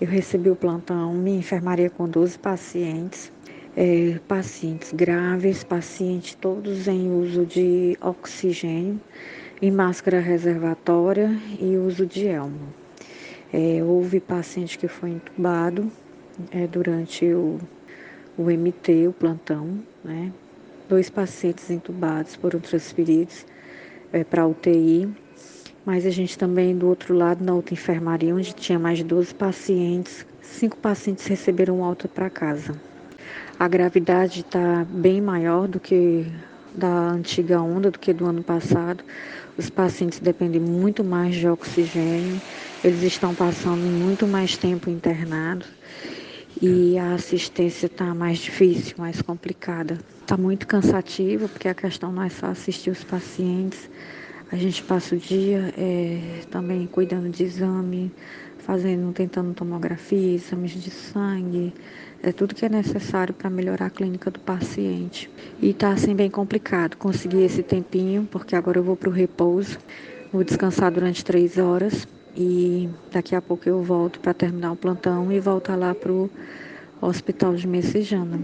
Eu recebi o plantão, minha enfermaria com 12 pacientes, é, pacientes graves, pacientes todos em uso de oxigênio e máscara reservatória e uso de elmo. É, houve paciente que foi entubado é, durante o, o MT, o plantão, né? Dois pacientes entubados foram transferidos é, para UTI, mas a gente também do outro lado, na outra enfermaria, onde tinha mais de 12 pacientes, cinco pacientes receberam alta para casa. A gravidade está bem maior do que da antiga onda, do que do ano passado. Os pacientes dependem muito mais de oxigênio, eles estão passando muito mais tempo internados e a assistência está mais difícil, mais complicada. Está muito cansativo, porque a questão não é só assistir os pacientes, a gente passa o dia é, também cuidando de exame, fazendo, tentando tomografia, exames de sangue, é tudo que é necessário para melhorar a clínica do paciente. E está assim bem complicado conseguir esse tempinho, porque agora eu vou para o repouso, vou descansar durante três horas e daqui a pouco eu volto para terminar o plantão e voltar lá para o hospital de Messejana.